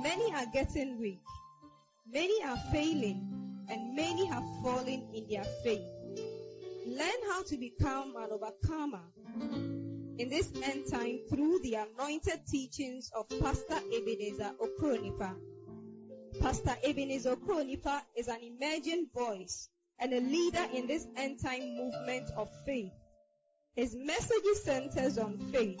Many are getting weak. Many are failing and many have fallen in their faith. Learn how to become an overcomer in this end time through the anointed teachings of Pastor Ebenezer Okronipa. Pastor Ebenezer Okronipa is an emerging voice and a leader in this end time movement of faith. His message centers on faith,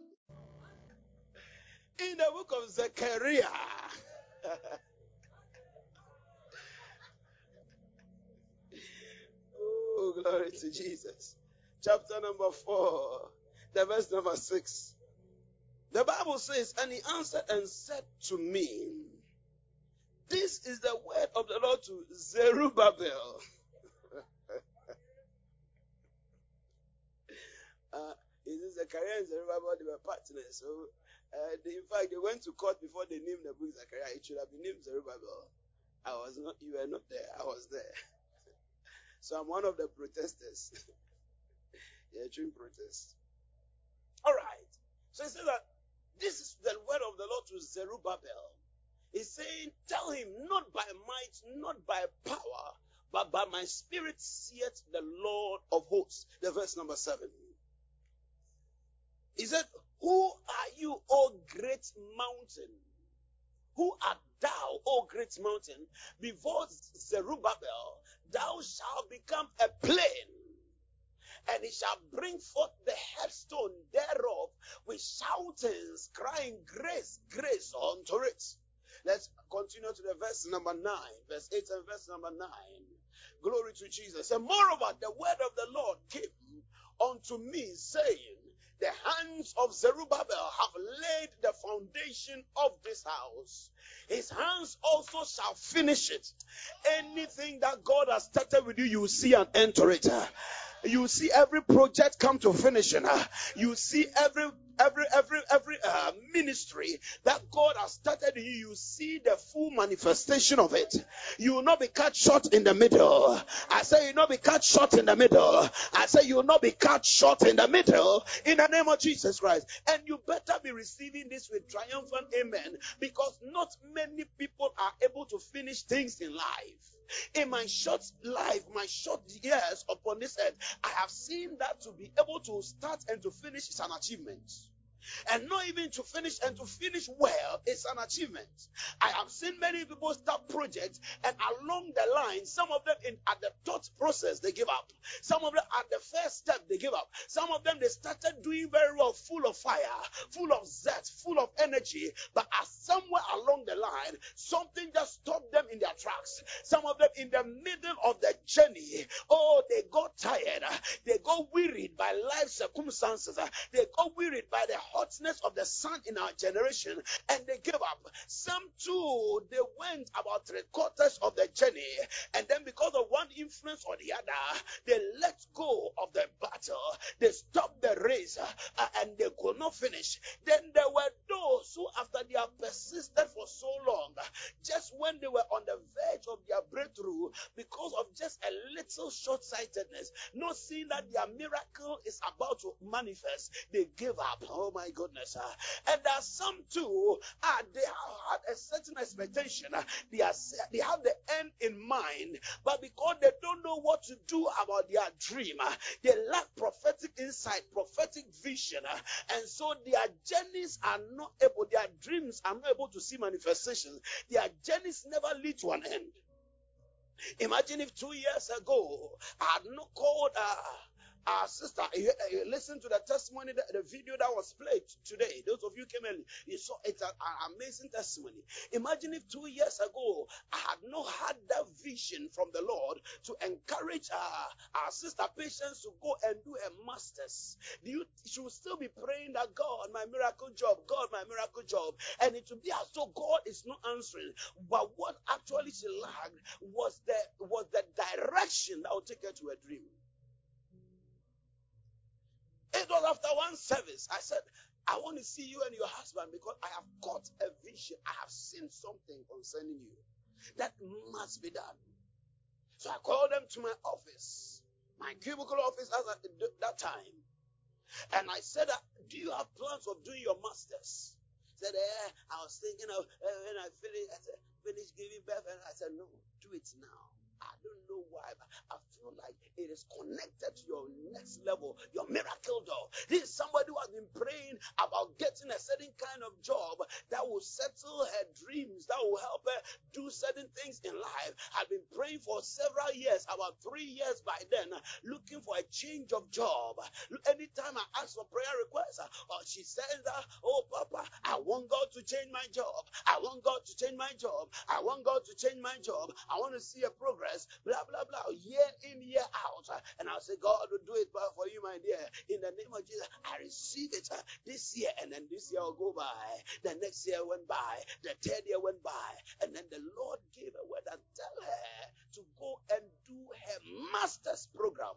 In the book of Zechariah, oh, glory to Jesus. Chapter number 4, the verse number 6. The Bible says, And he answered and said to me, This is the word of the Lord to Zerubbabel. uh, is Zechariah and Zerubbabel, they were partners. So, uh, in fact, they went to court before they named the book Zechariah. It should have been named Zerubbabel. I was not, you were not there. I was there. so I'm one of the protesters. yeah, during protest. All right. So he says that this is the word of the Lord to Zerubbabel. He's saying, Tell him, not by might, not by power, but by my spirit saith the Lord of hosts. The verse number seven. He said, Who are you, O great mountain? Who art thou, O great mountain? Before Zerubbabel, thou shalt become a plain and he shall bring forth the headstone thereof with shoutings, crying, Grace, grace unto it. Let's continue to the verse number 9, verse 8 and verse number 9. Glory to Jesus. And moreover, the word of the Lord came unto me, saying, the hands of Zerubbabel have laid the foundation of this house. His hands also shall finish it. Anything that God has started with you, you will see and enter it. You see every project come to finishing. You see every every every every uh, ministry that God has started in you, you see the full manifestation of it. You will not be cut short in the middle. I say you will not be cut short in the middle. I say you will not be cut short in the middle in the name of Jesus Christ. And you better be receiving this with triumphant amen because not many people are able to finish things in life. In my short life, my short years upon this earth, I have seen that to be able to start and to finish is an achievement and not even to finish and to finish well is an achievement. I have seen many people start projects and along the line, some of them in at the thought process they give up. Some of them at the first step they give up. Some of them they started doing very well, full of fire, full of zest, full of energy, but as somewhere along the line, something just stopped them in their tracks. Some of them in the middle of the journey, oh, they got tired, they got wearied by life circumstances, they got wearied by the hotness of the sun in our generation and they gave up. Some too, they went about three quarters of the journey and then because of one influence or the other, they let go of the battle. They stopped the race uh, and they could not finish. Then there were those who after they have persisted for so long, just when they were on the verge of their breakthrough, because of just a little short-sightedness, not seeing that their miracle is about to manifest, they gave up. Oh my goodness. Uh, and there are some too, uh, they have a certain expectation. Uh, they, are, they have the end in mind, but because they don't know what to do about their dream, uh, they lack prophetic insight, prophetic vision, and so their journeys are not able, their dreams are not able to see manifestations. Their journeys never lead to an end. Imagine if two years ago I had not called uh, our sister, eh, eh, listen to the testimony, the, the, video that was played today. Those of you came early, you saw it's an, an amazing testimony. Imagine if two years ago I had not had that vision from the Lord to encourage our, our sister Patience to go and do a master's. Do you she will still be praying that God, my miracle job, God, my miracle job, and it will be as though God is not answering. But what actually she lacked was the was the direction that would take her to a dream. It was after one service. I said, I want to see you and your husband because I have got a vision. I have seen something concerning you that must be done. So I called them to my office, my cubicle office at that time. And I said, Do you have plans of doing your master's? Said, eh, I was thinking of eh, when I finish, I said, finish giving birth. And I said, No, do it now. I don't know why, but Like it is connected to your next level, your miracle door. This is somebody who has been praying about getting a certain kind of job that will settle her dreams, that will help her do certain things in life. I've been praying for several years, about three years by then, looking for a change of job. Anytime I ask for prayer requests, or uh, she says that, oh Papa, I want God to change my job. I want God to change my job. I want God to change my job. I want to see a progress blah, blah, blah, year in, year out. And I'll say, God will do it for you, my dear. In the name of Jesus, I receive it uh, this year, and then this year will go by. The next year went by. The third year went by. And then the Lord gave a word and tell her to go and do her master's program.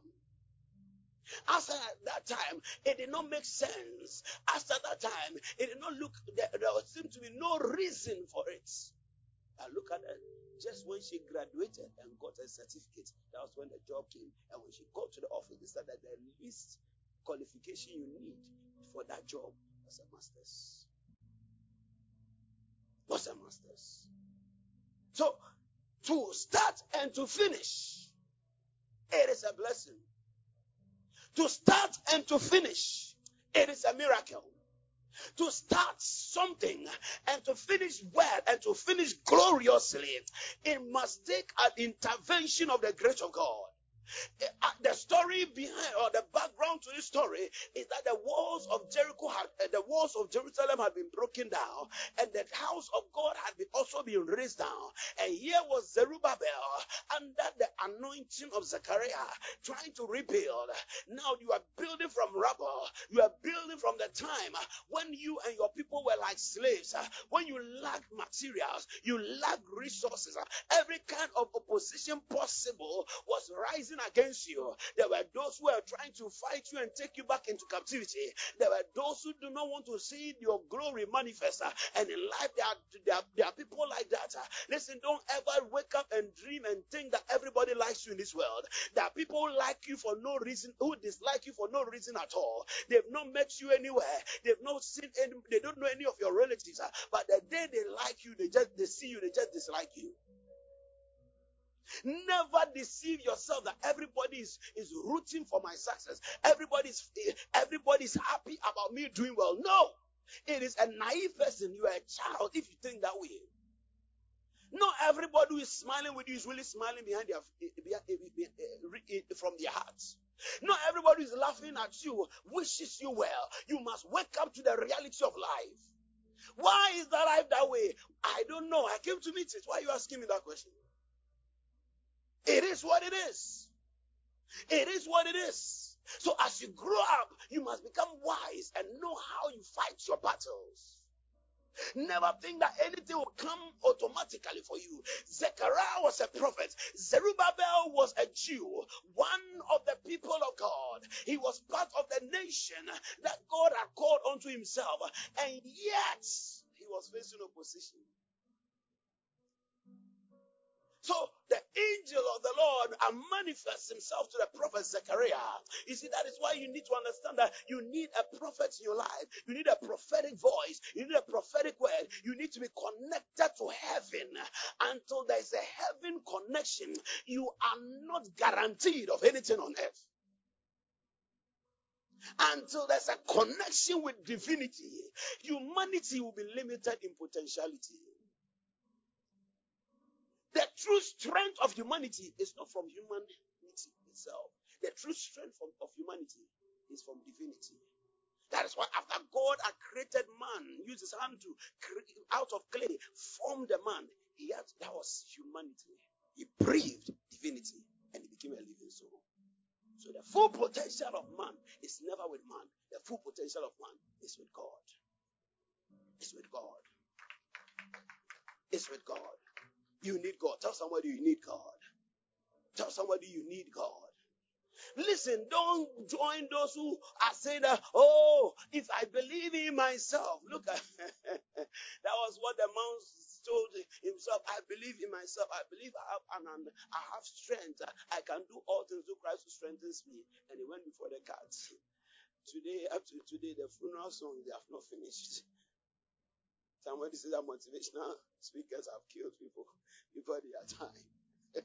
After that time, it did not make sense. After that time, it did not look, there, there seemed to be no reason for it. I look at it just when she graduated and got a certificate, that was when the job came. And when she got to the office, they said that the least qualification you need for that job was a master's. Was a master's. So, to start and to finish, it is a blessing. To start and to finish, it is a miracle to start something and to finish well and to finish gloriously, it must take an intervention of the grace of God. Uh, the story behind or the background to this story is that the walls of Jericho had uh, the walls of Jerusalem had been broken down and the house of God had been also been razed down. And here was Zerubbabel under the anointing of Zechariah trying to rebuild. Now you are building from rubble. You are building from the time when you and your people were like slaves. When you lacked materials you lacked resources. Every kind of opposition possible was rising against you. There were those who were trying to fight you and take you back into captivity. There were those who do not want to see your glory manifest. And in life, there are, there are, there are people like that. Listen, don't ever wake up and dream and think that everybody likes you in this world. There are people like you for no reason, who dislike you for no reason at all. They've not met you anywhere. They've not seen any, they don't know any of your relatives. But the day they like you, they just, they see you, they just dislike you. Never deceive yourself that everybody is, is rooting for my success. Everybody's everybody's happy about me doing well. No. It is a naive person. You are a child if you think that way. Not everybody who is smiling with you is really smiling behind their eh, eh, eh, from their hearts. Not everybody is laughing at you wishes you well. You must wake up to the reality of life. Why is that life that way? I don't know. I came to meet it. Why are you asking me that question? It is what it is. It is what it is. So as you grow up, you must become wise and know how you fight your battles. Never think that anything will come automatically for you. Zechariah was a prophet. Zerubbabel was a Jew, one of the people of God. He was part of the nation that God had called unto himself. And yet, he was facing opposition. So the angel of the Lord manifests himself to the prophet Zechariah. You see, that is why you need to understand that you need a prophet in your life. You need a prophetic voice. You need a prophetic word. You need to be connected to heaven. Until there is a heaven connection, you are not guaranteed of anything on earth until there's a connection with divinity, humanity will be limited in potentiality. The true strength of humanity is not from humanity itself. the true strength of, humanity is from divinity. That is why after God had created man, used his hand to create out of clay, form the man, he had that was humanity. He breathed divinity and he became a living soul. So the full potential of man is never with man. The full potential of man is with God. It's with God. It's with God. You need God. Tell somebody you need God. Tell somebody you need God. Listen, don't join those who are saying that, oh, if I believe in myself. Look at that was what the man told himself, I believe in myself. I believe I have an, I have strength. I can do all things through Christ who strengthens me. And he went before the cats. Today, up to today, the funeral song they have not finished. Somebody says that motivational speakers have killed people before their time.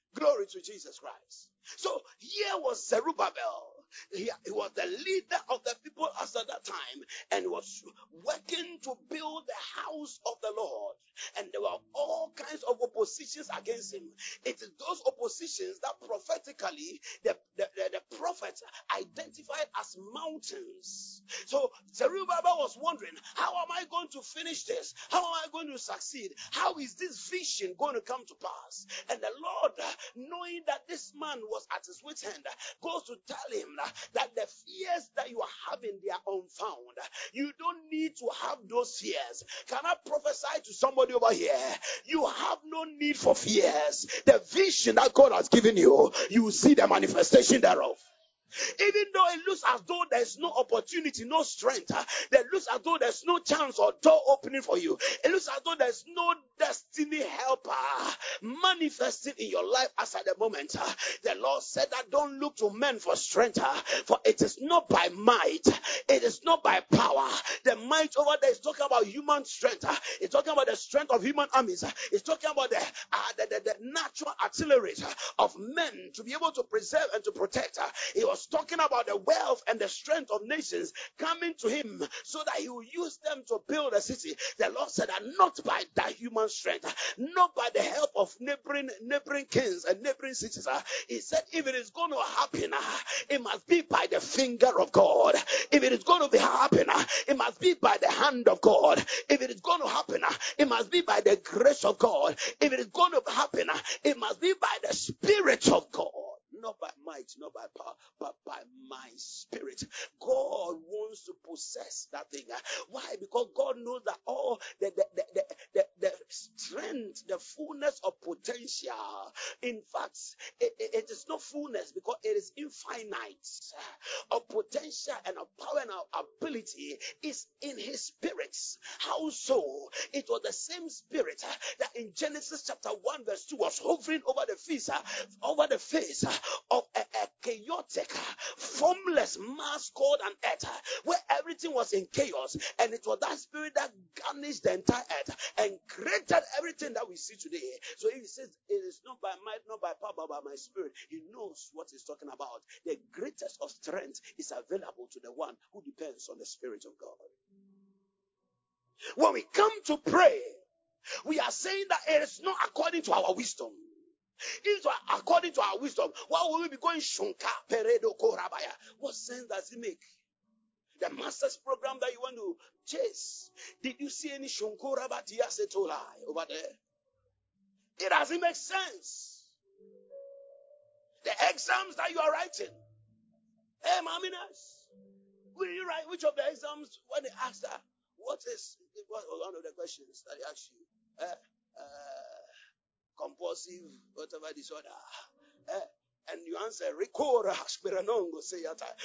Glory to Jesus Christ. So here was Zerubbabel. He, he, was the leader of the people at that time and was working to build the house of the Lord. And there were all kinds of oppositions against him. It is those oppositions that prophetically the, the, the, the prophet identified as mountains. So Zerubbabel was wondering, how am I going to finish this? How am I going to succeed? How is this vision going to come to pass? And the Lord, knowing that this man was at his wit's end, goes to tell him Uh, that the fears that you are having, they are unfound. You don't need to have those fears. Can I prophesy to somebody over here? You have no need for fears. The vision that God has given you, you see the manifestation thereof. Even though it looks as though there's no opportunity, no strength, uh, it looks as though there's no chance or door opening for you. It looks as though there's no destiny helper manifesting in your life as at the moment. Uh, the Lord said that don't look to men for strength, uh, for it is not by might, it is not by power. The might over there is talking about human strength. Uh, it's talking about the strength of human armies. Uh, it's talking about the, uh, the, the, the natural artillery uh, of men to be able to preserve and to protect. Uh, he was talking about the wealth and the strength of nations coming to him so that he will use them to build a city. The Lord said that not by that human strength, not by the help of neighboring neighboring kings and neighboring cities. Ah, he said, if it is going to happen, ah, it must be by the finger of God. If it is going to be happen, ah, it must be by the hand of God. If it is going to happen, it must be by the grace of God. If it is going to happen, it must be by the Spirit of God not by might, not by power, but by my spirit. God wants to possess that thing. Why? Because God knows that all the, the, the, the, the fullness of potential, in fact, it, it is not fullness because it is infinite. Of potential and of power and ability is in his spirit. How so? It was the same spirit that in Genesis chapter 1 verse 2 was hovering over the face, over the face of a, a chaotic, formless mass called an earth, where everything was in chaos, and it was that spirit that garnished the entire earth and created everything that we see today. So if he says it is not by might, not by power, but by my spirit. He knows what he's talking about. The greatest of strength is available to the one who depends on the spirit of God. When we come to pray, we are saying that it is not according to our wisdom. It is according to our wisdom, why will we be going shunka peredo korabaya? What sense does it make? The master's program that you want to chase. Did you see any shunkoraba tiasetolai over there? It doesn't make sense. The exams that you are writing. Hey, maminas, will you write which of the exams when they ask that? What is one of the questions that they asked you? Uh, uh, compulsive, whatever disorder. Eh? And you answer.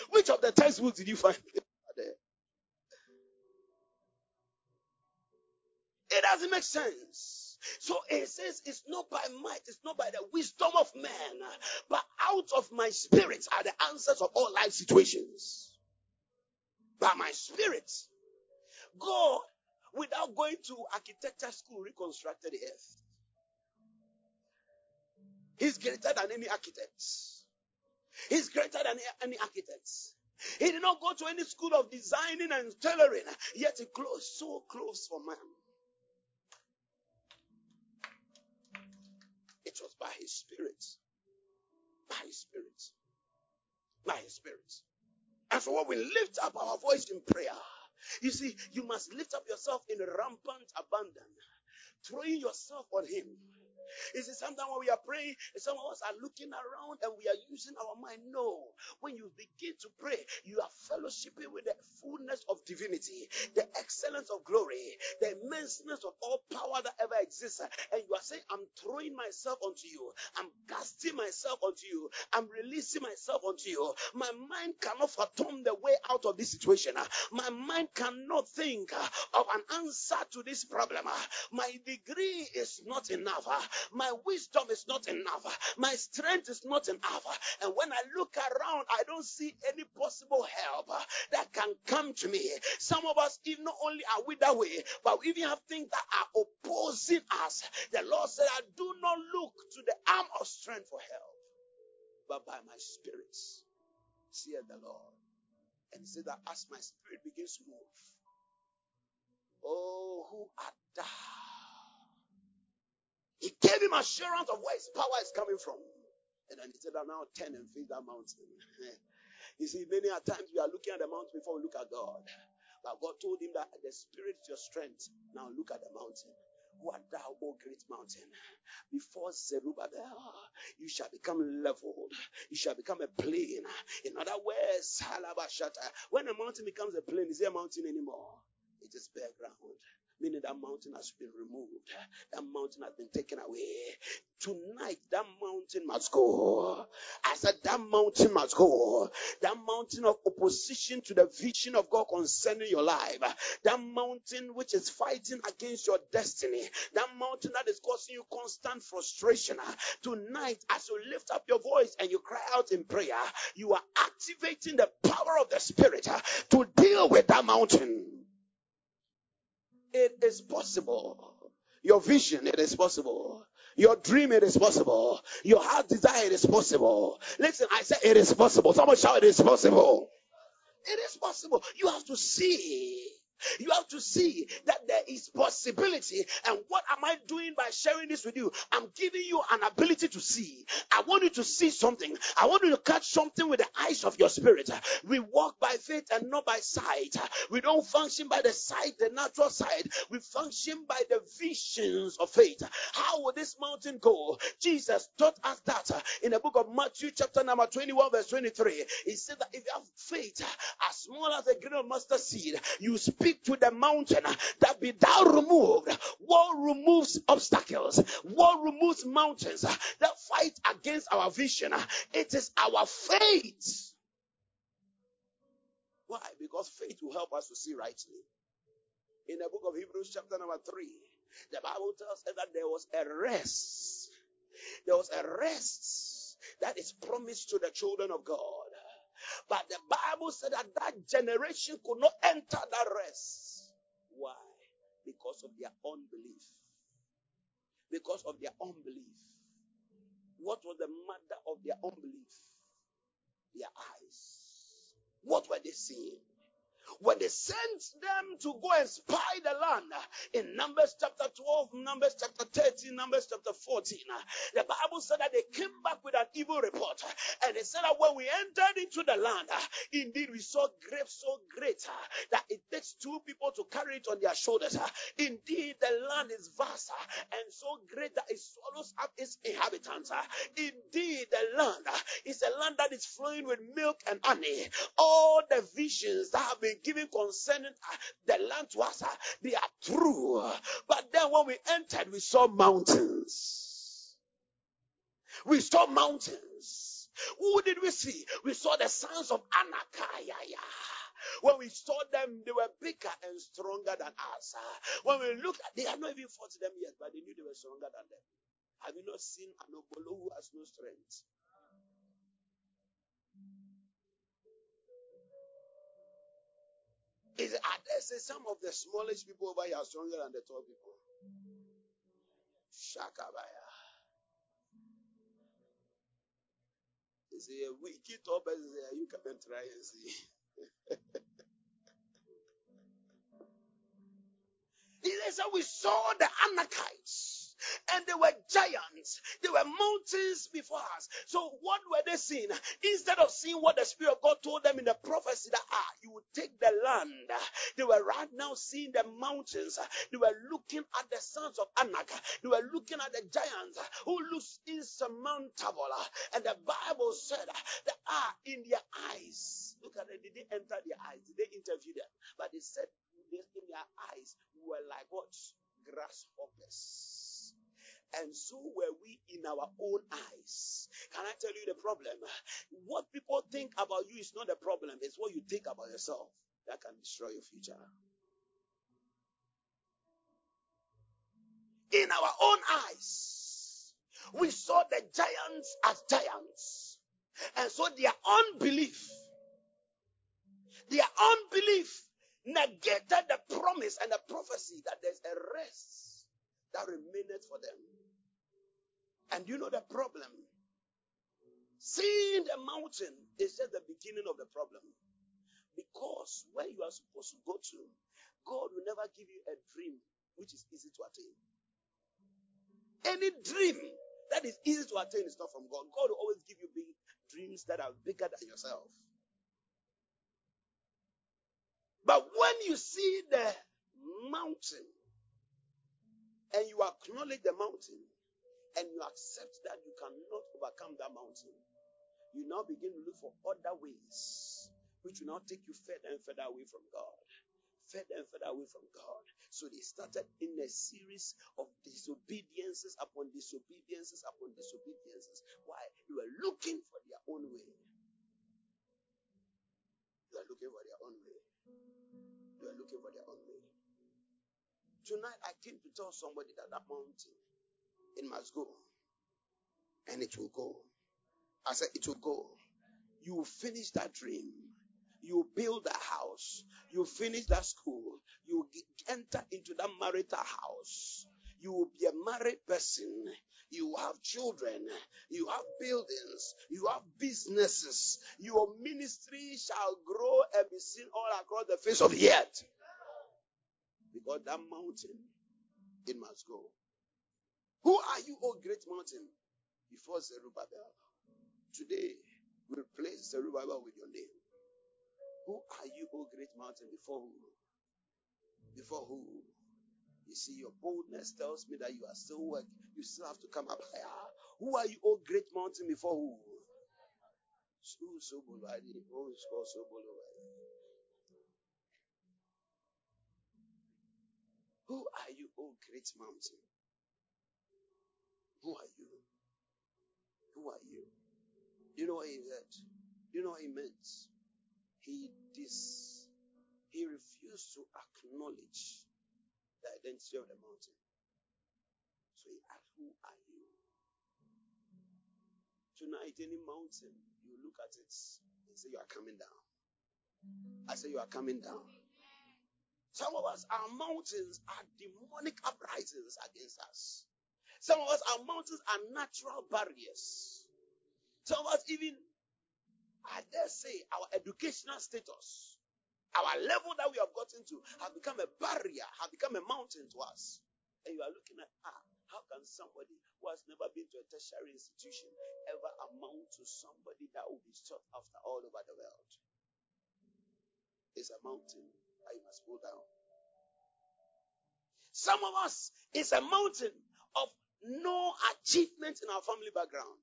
Which of the textbooks did you find? It doesn't make sense. So it says it's not by might, it's not by the wisdom of man, but out of my spirit are the answers of all life situations. By my spirit. God, without going to architecture school, reconstructed the earth. He's greater than any architect. He's greater than any architect. He did not go to any school of designing and tailoring, yet he clothed so close for man. Was by his spirit. By his Spirit. By His Spirit. And so when we lift up our voice in prayer, you see, you must lift up yourself in rampant abandon, throwing yourself on Him. You see, sometimes when we are praying, and some of us are looking around and we are using our mind. No. When you begin to pray, you are fellowshipping with the fullness of divinity, the excellence of glory, the immenseness of all power that ever exists. And you are saying, I'm throwing myself onto you. I'm casting myself onto you. I'm releasing myself onto you. My mind cannot fathom the way out of this situation. My mind cannot think of an answer to this problem. My degree is not enough. My wisdom is not enough. My strength is not enough. And when I look around, I don't see any possible help that can come to me. Some of us, even not only are we that way, but we even have things that are opposing us. The Lord said, I do not look to the arm of strength for help, but by my spirit, saith the Lord. And he said that as my spirit begins to move, oh, who art thou? He gave him assurance of where his power is coming from. And then he said, now turn and face that mountain. you see, many a times we are looking at the mountain before we look at God. But God told him that the spirit is your strength. Now look at the mountain. Who art thou, O great mountain? Before Zerubbabel, you shall become leveled. You shall become a plain. In other words, when a mountain becomes a plain, is there a mountain anymore? It is bare ground meaning that mountain has been removed. That mountain has been taken away. Tonight, that mountain must go. I said, that mountain must go. That mountain of opposition to the vision of God concerning your life. That mountain which is fighting against your destiny. That mountain that is causing you constant frustration. Tonight, as you lift up your voice and you cry out in prayer, you are activating the power of the Spirit to deal with that mountain. It is possible. Your vision, it is possible. Your dream, it is possible. Your heart desire, it is possible. Listen, I said it is possible. Someone shout, it is possible. It is possible. You have to see you have to see that there is possibility. And what am I doing by sharing this with you? I'm giving you an ability to see. I want you to see something. I want you to catch something with the eyes of your spirit. We walk by faith and not by sight. We don't function by the sight, the natural sight. We function by the visions of faith. How will this mountain go? Jesus taught us that in the book of Matthew, chapter number 21, verse 23. He said that if you have faith as small as a grain of mustard seed, you speak speak to the mountain that be thou removed. War removes obstacles? War removes mountains that fight against our vision? It is our faith. Why? Because faith will help us to see rightly. In the book of Hebrews, chapter number three, the Bible tells us that there was a rest. There was a rest that is promised to the children of God. But the Bible said that that generation could not enter that rest. Why? Because of their unbelief. Because of their unbelief. What was the matter of their unbelief? Their eyes. What were they seeing? When they sent them to go and spy the land in Numbers chapter 12, Numbers chapter 13, Numbers chapter 14, the Bible said that they came back with an evil report. And they said that when we entered into the land, indeed we saw grapes so great that it takes two people to carry it on their shoulders. Indeed, the land is vast and so great that it swallows up its inhabitants. Indeed, the land is a land that is flowing with milk and honey. All the visions that have been given concerning uh, the land to us, uh, they are true. But then when we entered, we saw mountains. We saw mountains. Who did we see? We saw the sons of Anakaya. When we saw them, they were bigger and stronger than us. When we looked, they had not even fought them yet, but they knew they were stronger than them. Have you not seen Anobolo who has no strength? Is I say some of the smallest people over here are stronger than the tall people. Shakabaya. They say a wicked tall person you come and try and see. he said, we saw the Anakites. And they were giants. They were mountains before us. So what were they seeing? Instead of seeing what the Spirit of God told them in the prophecy that ah, you would take the land, they were right now seeing the mountains. They were looking at the sons of Anak. They were looking at the giants who looks insurmountable. And the Bible said that ah, in their eyes, look at it, did they enter their eyes? Did they interview them? But they said in their eyes we were like what? Grasshoppers. And so were we in our own eyes. Can I tell you the problem? What people think about you is not the problem, it's what you think about yourself that can destroy your future. In our own eyes, we saw the giants as giants. And so their unbelief, their unbelief negated the promise and the prophecy that there's a rest that remaineth for them. And you know the problem? Seeing the mountain is just the beginning of the problem. Because where you are supposed to go to, God will never give you a dream which is easy to attain. Any dream that is easy to attain is not from God. God will always give you big dreams that are bigger than yourself. But when you see the mountain and you acknowledge the mountain and you accept that you cannot overcome that mountain, you now begin to look for other ways which will now take you further and further away from God. Further and further away from God. So they started in a series of disobediences upon disobediences upon disobediences. Why? They were looking for their own way. They were looking for their own way. They are looking for their own way. Tonight, I came to tell somebody that that mountain, it must go. And it will go. I said, it will go. You will finish that dream. You will build a house. You will finish that school. You enter into that marital house. You will be a married person. You have children. You have buildings. You have businesses. Your ministry shall grow and be seen all across the face of the earth. Because that mountain, it must go. Who are you, O great mountain? Before Zerubbabel. Today, we replace Zerubbabel with your name. Who are you, O great mountain? Before who? Before who? You see, your boldness tells me that you are still working. You still have to come up higher. Who are you, O great mountain, before who? Oh, who are you, O great mountain? Who are you? Who are you? You know what he said? You know what he meant? He dis he refused to acknowledge the identity of the mountain. So he asked, Who are you? Tonight, any mountain, you look at it and say, You are coming down. I say, You are coming down. Some of us, our mountains are demonic uprisings against us. Some of us, our mountains are natural barriers. Some of us, even, I dare say, our educational status our level that we have gotten to have become a barrier, have become a mountain to us. And you are looking at, ah, how can somebody who has never been to a tertiary institution ever amount to somebody that will be sought after all over the world? It's a mountain that you must pull down. Some of us, it's a mountain of no achievement in our family background.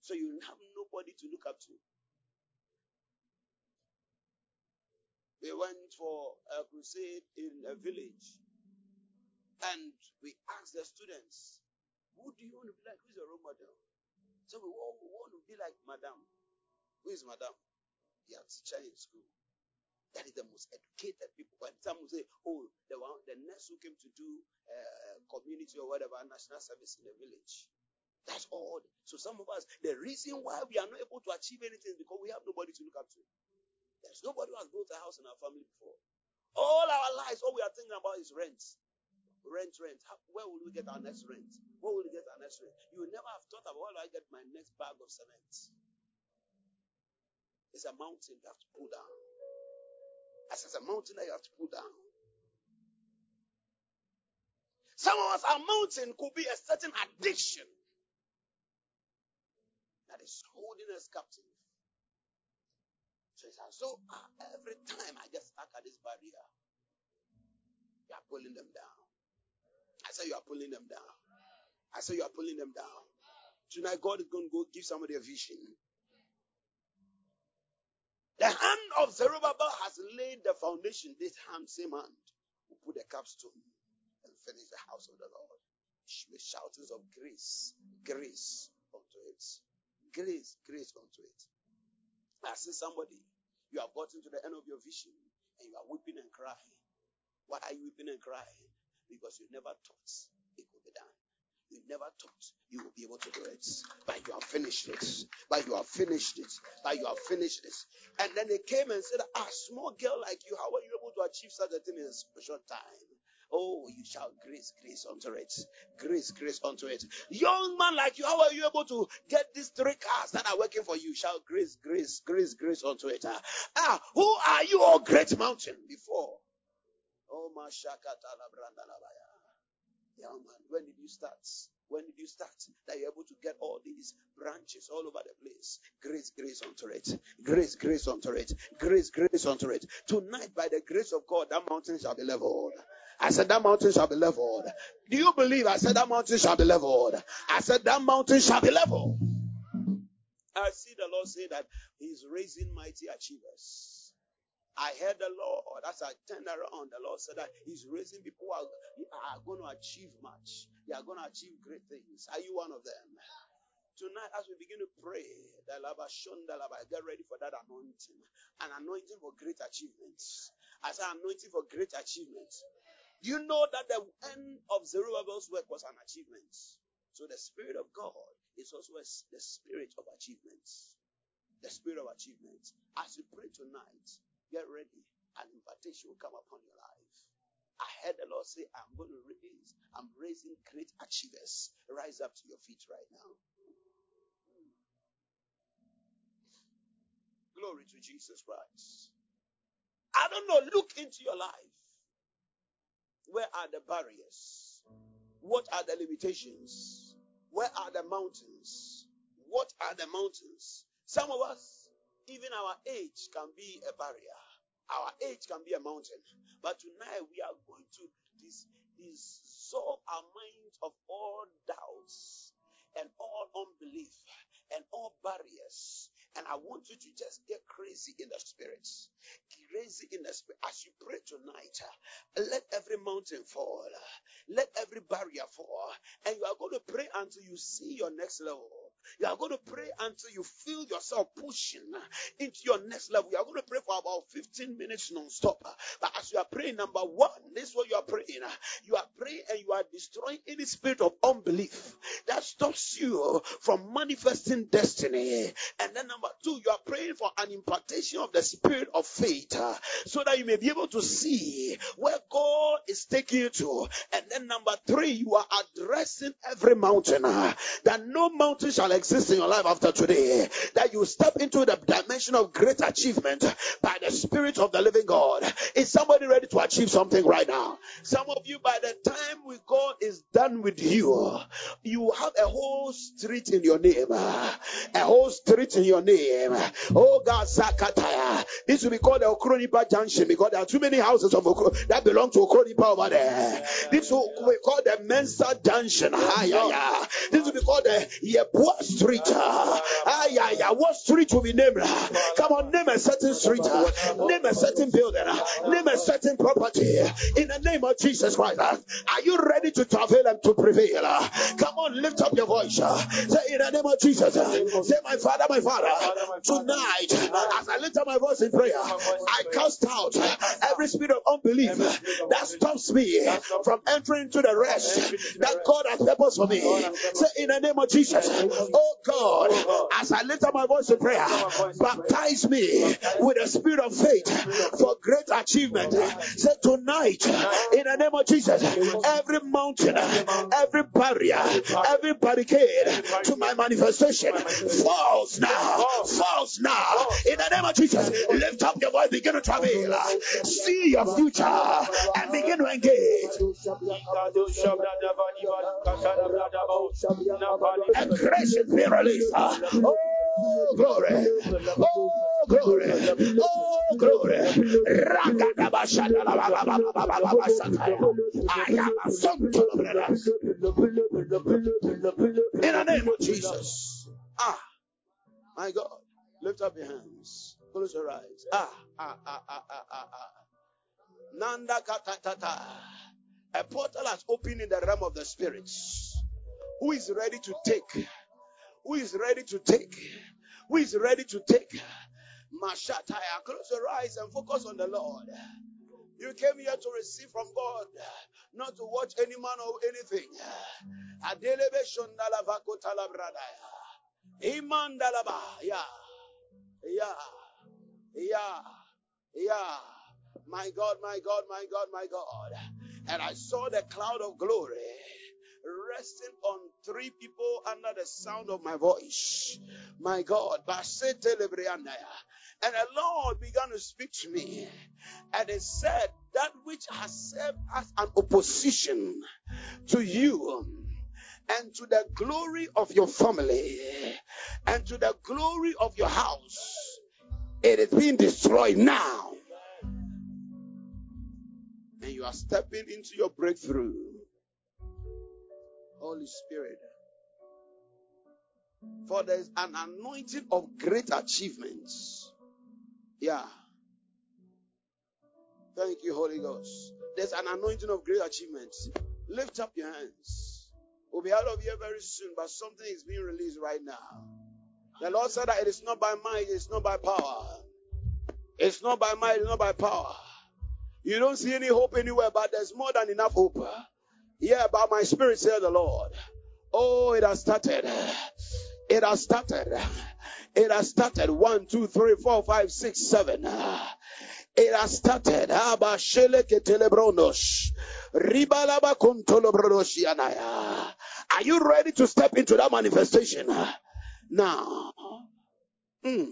So you have nobody to look up to. We went for a crusade in a village and we asked the students, who do you want to be like? Who's your role model? So we all want to be like Madame. Who is Madame? Yeah, teacher in school. That is the most educated people. By some will say, oh, the one, the nurse who came to do uh, community or whatever national service in the village. That's all. So some of us, the reason why we are not able to achieve anything is because we have nobody to look up to. There's nobody who has built a house in our family before. All our lives, all we are thinking about is rent. Rent, rent. How, where will we get our next rent? Where will we get our next rent? You will never have thought about where do I get my next bag of cement? It's a mountain you have to pull down. As a mountain that you have to pull down. Some of us, our mountain could be a certain addiction that is holding us captive. So, uh, every time I get stuck at this barrier, you are pulling them down. I say you are pulling them down. I say you are pulling them down. Tonight, God is going to go give somebody a vision. The hand of Zerubbabel has laid the foundation. This hand, same hand, will put the capstone and finish the house of the Lord. With shoutings of grace, grace unto it. Grace, grace unto it. I see somebody, you have gotten to the end of your vision and you are weeping and crying. Why are you weeping and crying? Because you never thought it could be done. You never thought you will be able to do it, but you have finished it. But you have finished it. But you have finished it. And then they came and said, "A small girl like you, how are you able to achieve such a thing in a short time?" Oh, you shall grace, grace unto it. Grace, grace unto it. Young man like you, how are you able to get these three cars that are working for you? Shall grace, grace, grace, grace unto it. Ah, who are you, oh great mountain? Before. Oh, Mashakata Labrandalabaya. Young man, when did you start? When did you start? That you're able to get all these branches all over the place. Grace, grace unto it. Grace, grace unto it. Grace, grace unto it. Tonight, by the grace of God, that mountain shall be leveled. I said that mountain shall be leveled. Do you believe? I said that mountain shall be leveled. I said that mountain shall be leveled. I see the Lord say that He's raising mighty achievers. I heard the Lord as I turned around. The Lord said that He's raising people who are, are going to achieve much. They are going to achieve great things. Are you one of them? Tonight, as we begin to pray, the get ready for that anointing. An anointing for great achievements. As an anointing for great achievements. You know that the end of Zerubbabel's work was an achievement? So the Spirit of God is also the Spirit of achievements. The Spirit of achievements. As we pray tonight, Get ready. An invitation will come upon your life. I heard the Lord say, I'm going to raise, I'm raising great achievers. Rise up to your feet right now. Glory to Jesus Christ. I don't know. Look into your life. Where are the barriers? What are the limitations? Where are the mountains? What are the mountains? Some of us, even our age can be a barrier. Our age can be a mountain. But tonight we are going to dis- dissolve our minds of all doubts and all unbelief and all barriers. And I want you to just get crazy in the spirit. Crazy in the spirit. As you pray tonight, let every mountain fall. Let every barrier fall. And you are going to pray until you see your next level. You are going to pray until you feel yourself pushing into your next level. You are going to pray for about 15 minutes non-stop. But as you are praying, number one, this is what you are praying. You are praying and you are destroying any spirit of unbelief that stops you from manifesting destiny. And then number two, you are praying for an impartation of the spirit of faith so that you may be able to see where God is taking you to. And then number three, you are addressing every mountain that no mountain shall exist in your life after today. That you step into the dimension of great achievement by the Spirit of the living God. Is somebody ready to achieve something right now? Some of you, by the time we God is done with you, you have a whole street in your name. A whole street in your name. Oh God, Zakataya. This will be called the Okronipa Junction because there are too many houses of Okro- that belong to Okronipa over there. This will be called the Mensa Junction. This will be called the Yepua Street. Ah, yeah, yeah. What street will be named? Come on, name a certain street. Name a certain building. Name a certain property. In the name of Jesus Christ. Are you ready to travel and to prevail? Come on, lift up your voice. Say, in the name of Jesus. Say, my Father, my Father. Tonight, as I lift up my voice in prayer, I cast out every spirit of unbelief that stops me from entering into the rest that God has purpose for me. Say, in the name of Jesus. Oh, oh God, as I lift up my voice in prayer, baptize me with a spirit of faith for great achievement. Say tonight, in the name of Jesus, every mountain, every barrier every barricade to my manifestation falls now, falls. Now. In the name of Jesus, lift up your voice, begin to travel, See your future and begin to engage. And grace being released. Oh, glory. Oh, glory. Oh, glory. In the name of Jesus. Ah, my God. Lift up your hands. Close your eyes. Ah, ah, ah, ah, ah, ah. Nanda katatata. A portal has opened in the realm of the spirits. Who is ready to take? Who is ready to take? Who is ready to take? Mashataya. Close your eyes and focus on the Lord. You came here to receive from God, not to watch any man or anything. Adelebe shondala vakotala bradaya. Imandalaba. Yeah. Yeah. Yeah. Yeah. My God, my God, my God, my God. And I saw the cloud of glory resting on three people under the sound of my voice. My God. And the Lord began to speak to me. And he said, That which has served as an opposition to you and to the glory of your family and to the glory of your house, it is being destroyed now. And you are stepping into your breakthrough. Holy Spirit. For there's an anointing of great achievements. Yeah. Thank you, Holy Ghost. There's an anointing of great achievements. Lift up your hands. We'll be out of here very soon, but something is being released right now. The Lord said that it is not by might, it's not by power. It's not by might, it's not by power. You don't see any hope anywhere, but there's more than enough hope. Yeah, by my spirit, said the Lord. Oh, it has started. It has started. It has started. One, two, three, four, five, six, seven. It has started. Are you ready to step into that manifestation? Now. Mm.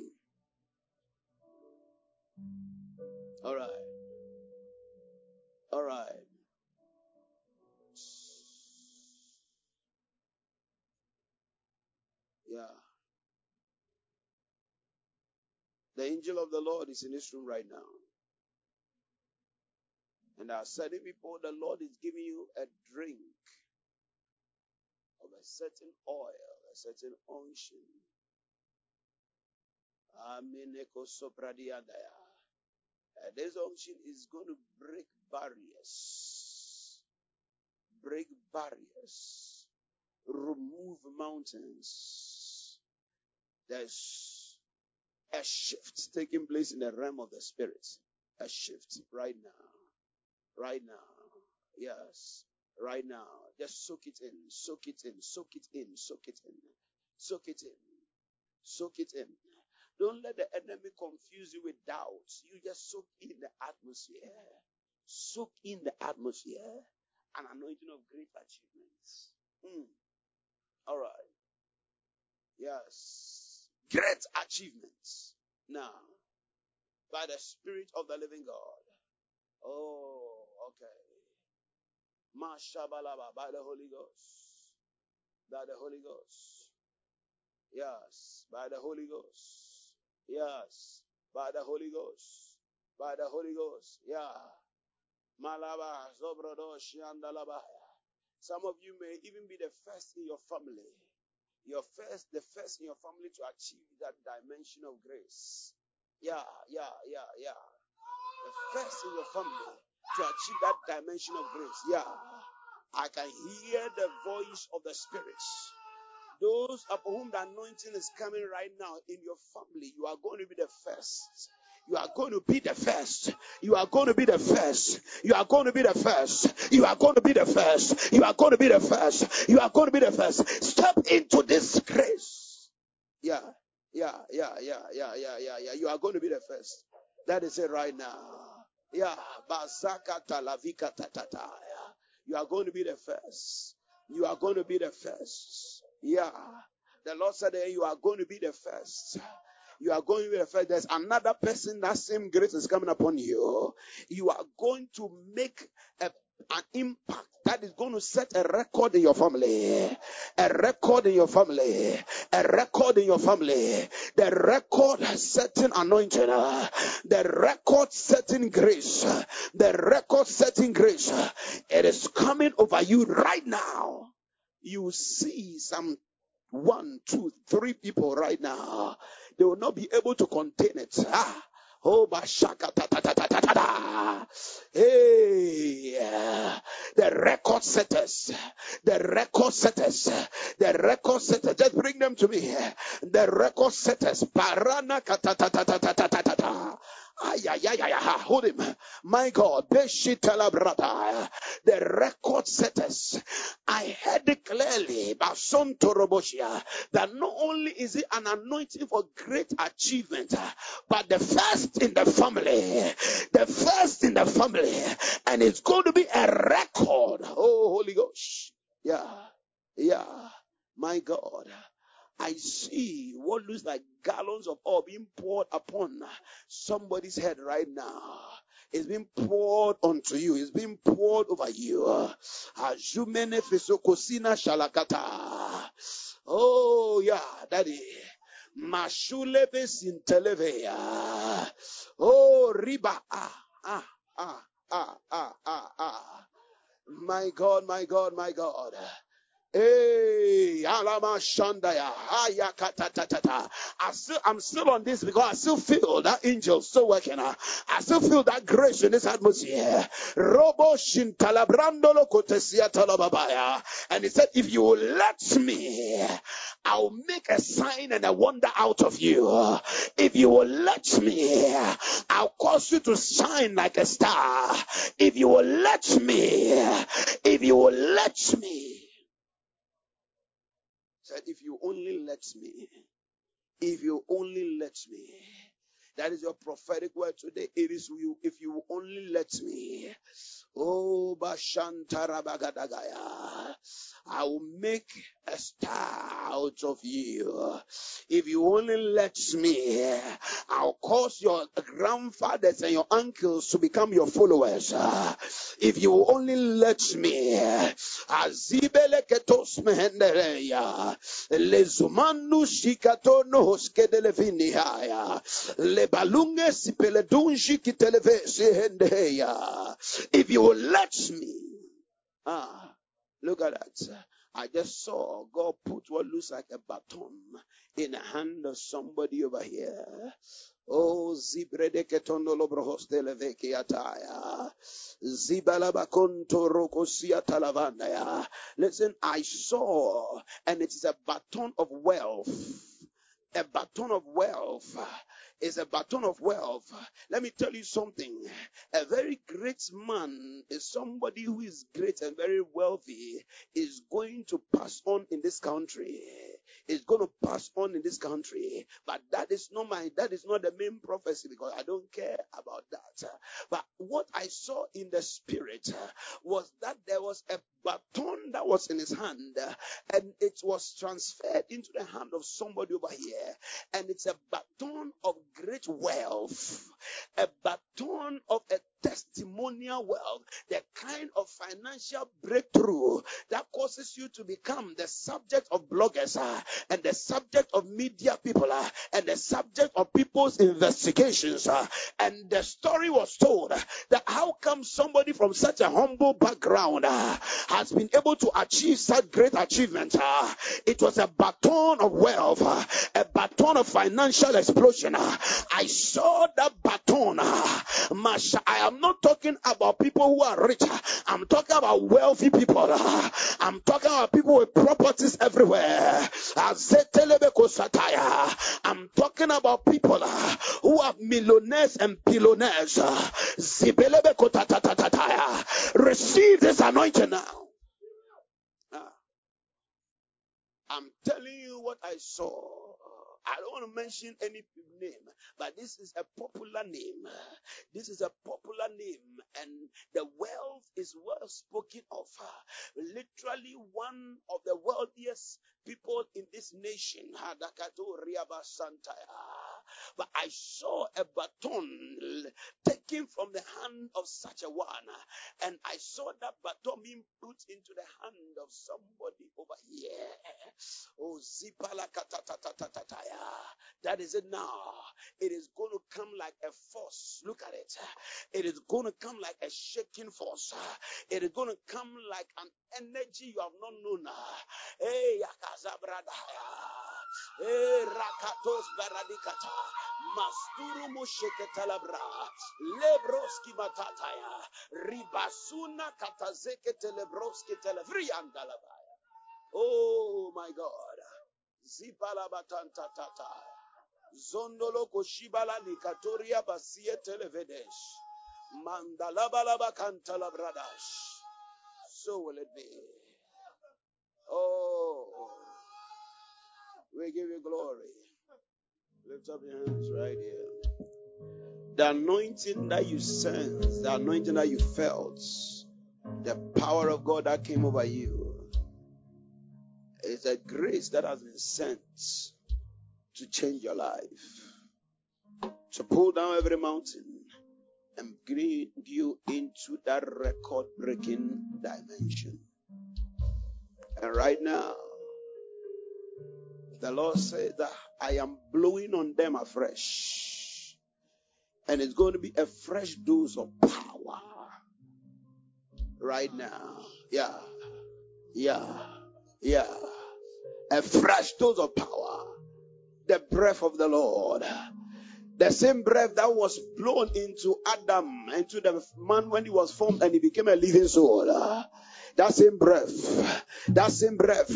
All right. All right. Yeah. The angel of the Lord is in this room right now. And there are certain people, the Lord is giving you a drink of a certain oil, a certain unction. And this unction is going to break barriers, break barriers, remove mountains. There's a shift taking place in the realm of the spirit. A shift right now. Right now. Yes. Right now. Just soak it in. Soak it in. Soak it in. Soak it in. Soak it in. Soak it in. Don't let the enemy confuse you with doubts. You just soak in the atmosphere. Soak in the atmosphere. An anointing of great achievements. Mm. All right. Yes. Great achievements. Now, by the Spirit of the living God. Oh, okay. Mashabalaba, by the Holy Ghost. By the Holy Ghost. Yes, by the Holy Ghost. Yes, by the Holy Ghost. By the Holy Ghost. Yeah. Malaba, Zobrodosh, Yandalaba. Some of you may even be the first in your family. Your first, the first in your family to achieve that dimension of grace. Yeah, yeah, yeah, yeah. The first in your family to achieve that dimension of grace. Yeah. I can hear the voice of the spirits. Those upon whom the anointing is coming right now in your family, you are going to be the first. You are going to be the first. You are going to be the first. You are going to be the first. You are going to be the first. You are going to be the first. You are going to be the first. Step into this grace. Yeah, yeah, yeah, yeah, yeah, yeah, yeah, yeah. You are going to be the first. That is it right now. Yeah, bazaka talavika tatata. You are going to be the first. You are going to be the first. Yeah. The Lord said you are going to be the first. You are going to the. There's another person that same grace is coming upon you. You are going to make a, an impact that is going to set a record in your family. A record in your family. A record in your family. The record setting anointing. The record setting grace. The record setting grace. It is coming over you right now. You see some one, two, three people right now. They will not be able to contain it. Ah. Oh, bashaka. Hey, the record setters, the record setters, the record setters. Just bring them to me. The record setters. Parana ta ta ta ta ta ta ta ta. Hold him. My God, the record setters. I heard it clearly that not only is it an anointing for great achievement, but the first in the family, the first in the family, and it's going to be a record. Oh, Holy Ghost. Yeah, yeah, my God. I see what looks like gallons of oil being poured upon somebody's head right now. It's being poured onto you. It's being poured over you. Oh yeah, daddy. Mashule besintelevea. Oh riba. Ah, ah, ah, ah, ah, ah, ah. My God, my God, my God. Hey, Alama Shandaya. I still, I'm still on this because I still feel that angel still working. I still feel that grace in this atmosphere. Robo Shintalabrandolo Kotesia Talababaya. And he said, if you will let me, I'll make a sign and a wonder out of you. If you will let me, I'll cause you to shine like a star. If you will let me, if you will let me said, If you only let me, if you only let me, that is your prophetic word today. It is you, if you only let me. Oh, Bashantarabagadaga. I will make a star out of you. If you only let me, I'll cause your grandfathers and your uncles to become your followers. If you only let me, lezumanu lebalunge kiteleve sehendeya. If you will let me, ah, Look at that. I just saw God put what looks like a baton in the hand of somebody over here. Oh, zibrede ketondo lobrohos deleveki ataya. Zibalabakonto rokosia talavandaya. Listen, I saw, and it is a baton of wealth. A baton of wealth uh, is a baton of wealth. Let me tell you something. A very great man is somebody who is great and very wealthy is going to pass on in this country. Is going to pass on in this country. But that is not my, that is not the main prophecy because I don't care about that. But what I saw in the spirit was that there was a baton that was in his hand and it was transferred into the hand of somebody over here. And it's a baton of great wealth, a baton of a testimonial wealth, the kind of financial breakthrough that causes you to become the subject of bloggers uh, and the subject of media people uh, and the subject of people's investigations. Uh, and the story was told that how come somebody from such a humble background has been able to achieve such great achievement? It was a baton of wealth, a baton of financial explosion. I saw that baton. Masha, I am not talking about people who are rich. I'm talking about wealthy people. I'm talking about people with properties everywhere. I'm talking about people who are millionaires and billionaires. Receive this anointing now. Ah. I'm telling you what I saw. I don't want to mention any name, but this is a popular name. This is a popular name, and the wealth is well spoken of. Literally, one of the wealthiest people in this nation. But I saw a baton taken from the hand of such a one, and I saw that baton being put into the hand of somebody over here. Oh, zipala That is it now. It is going to come like a force. Look at it. It is going to come like a shaking force. It is going to come like an energy you have not known. Hey, Yakazabradaya. Hey, Rakatos Baradikata. Masturu Musheketalabra. Lebroski Matataya. Ribasuna Katazeke Telebroski Televriandalabaya. Oh my God. Zipalabatanta tata. Zondolo koshibala nikatoria basie televedesh. Mandalabalaba kantalabradash. So will it be. Oh, we give you glory. Lift up your hands right here. The anointing that you sense, the anointing that you felt, the power of God that came over you, is a grace that has been sent to change your life, to pull down every mountain and bring you into that record breaking dimension. And right now, the Lord said that I am blowing on them afresh. And it's going to be a fresh dose of power. Right now. Yeah. Yeah. Yeah. A fresh dose of power. The breath of the Lord. The same breath that was blown into Adam, into the man when he was formed and he became a living soul. That same breath, that same breath,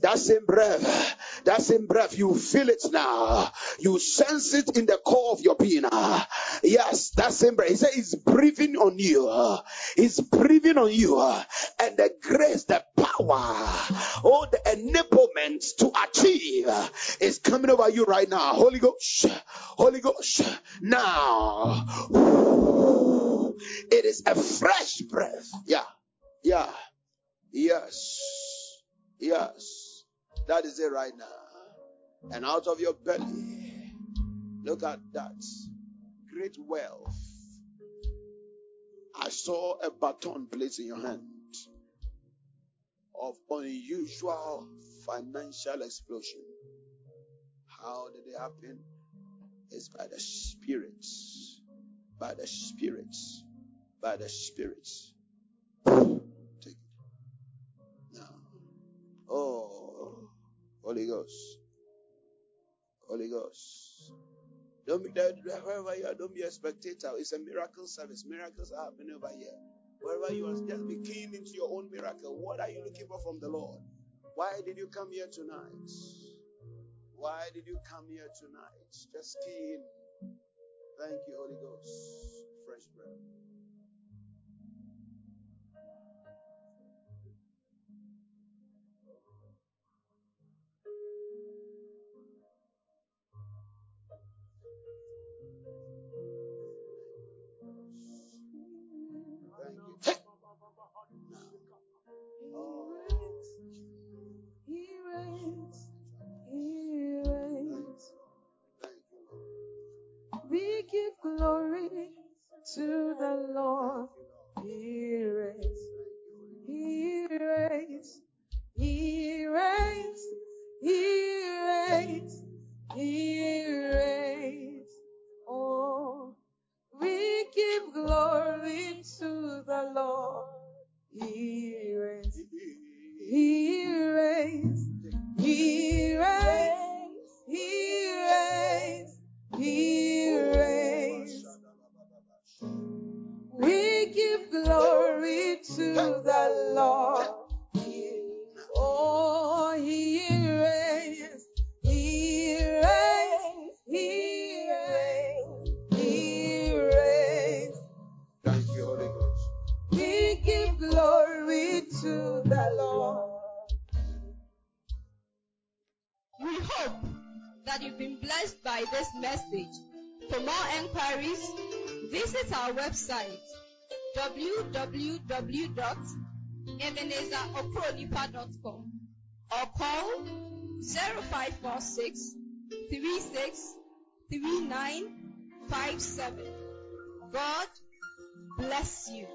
that same breath, that same breath, you feel it now. You sense it in the core of your being. Yes, that same breath. He said it's breathing on you. It's breathing on you. And the grace, the power, all the enablement to achieve is coming over you right now. Holy Ghost, Holy Ghost, now. It is a fresh breath. Yeah. Yeah. Yes. Yes. That is it right now. And out of your belly, look at that. Great wealth. I saw a baton placed in your hand of unusual financial explosion. How did it happen? It's by the spirits. By the spirits. By the spirits. Take it. Now. Oh, Holy Ghost. Holy Ghost. Don't be there, wherever you are, don't be a spectator. It's a miracle service. Miracles are happening over here. Wherever you are, just be keen into your own miracle. What are you looking for from the Lord? Why did you come here tonight? Why did you come here tonight? Just keen. Thank you, Holy Ghost. Fresh breath. To the Lord. 0546 36 3957. God bless you.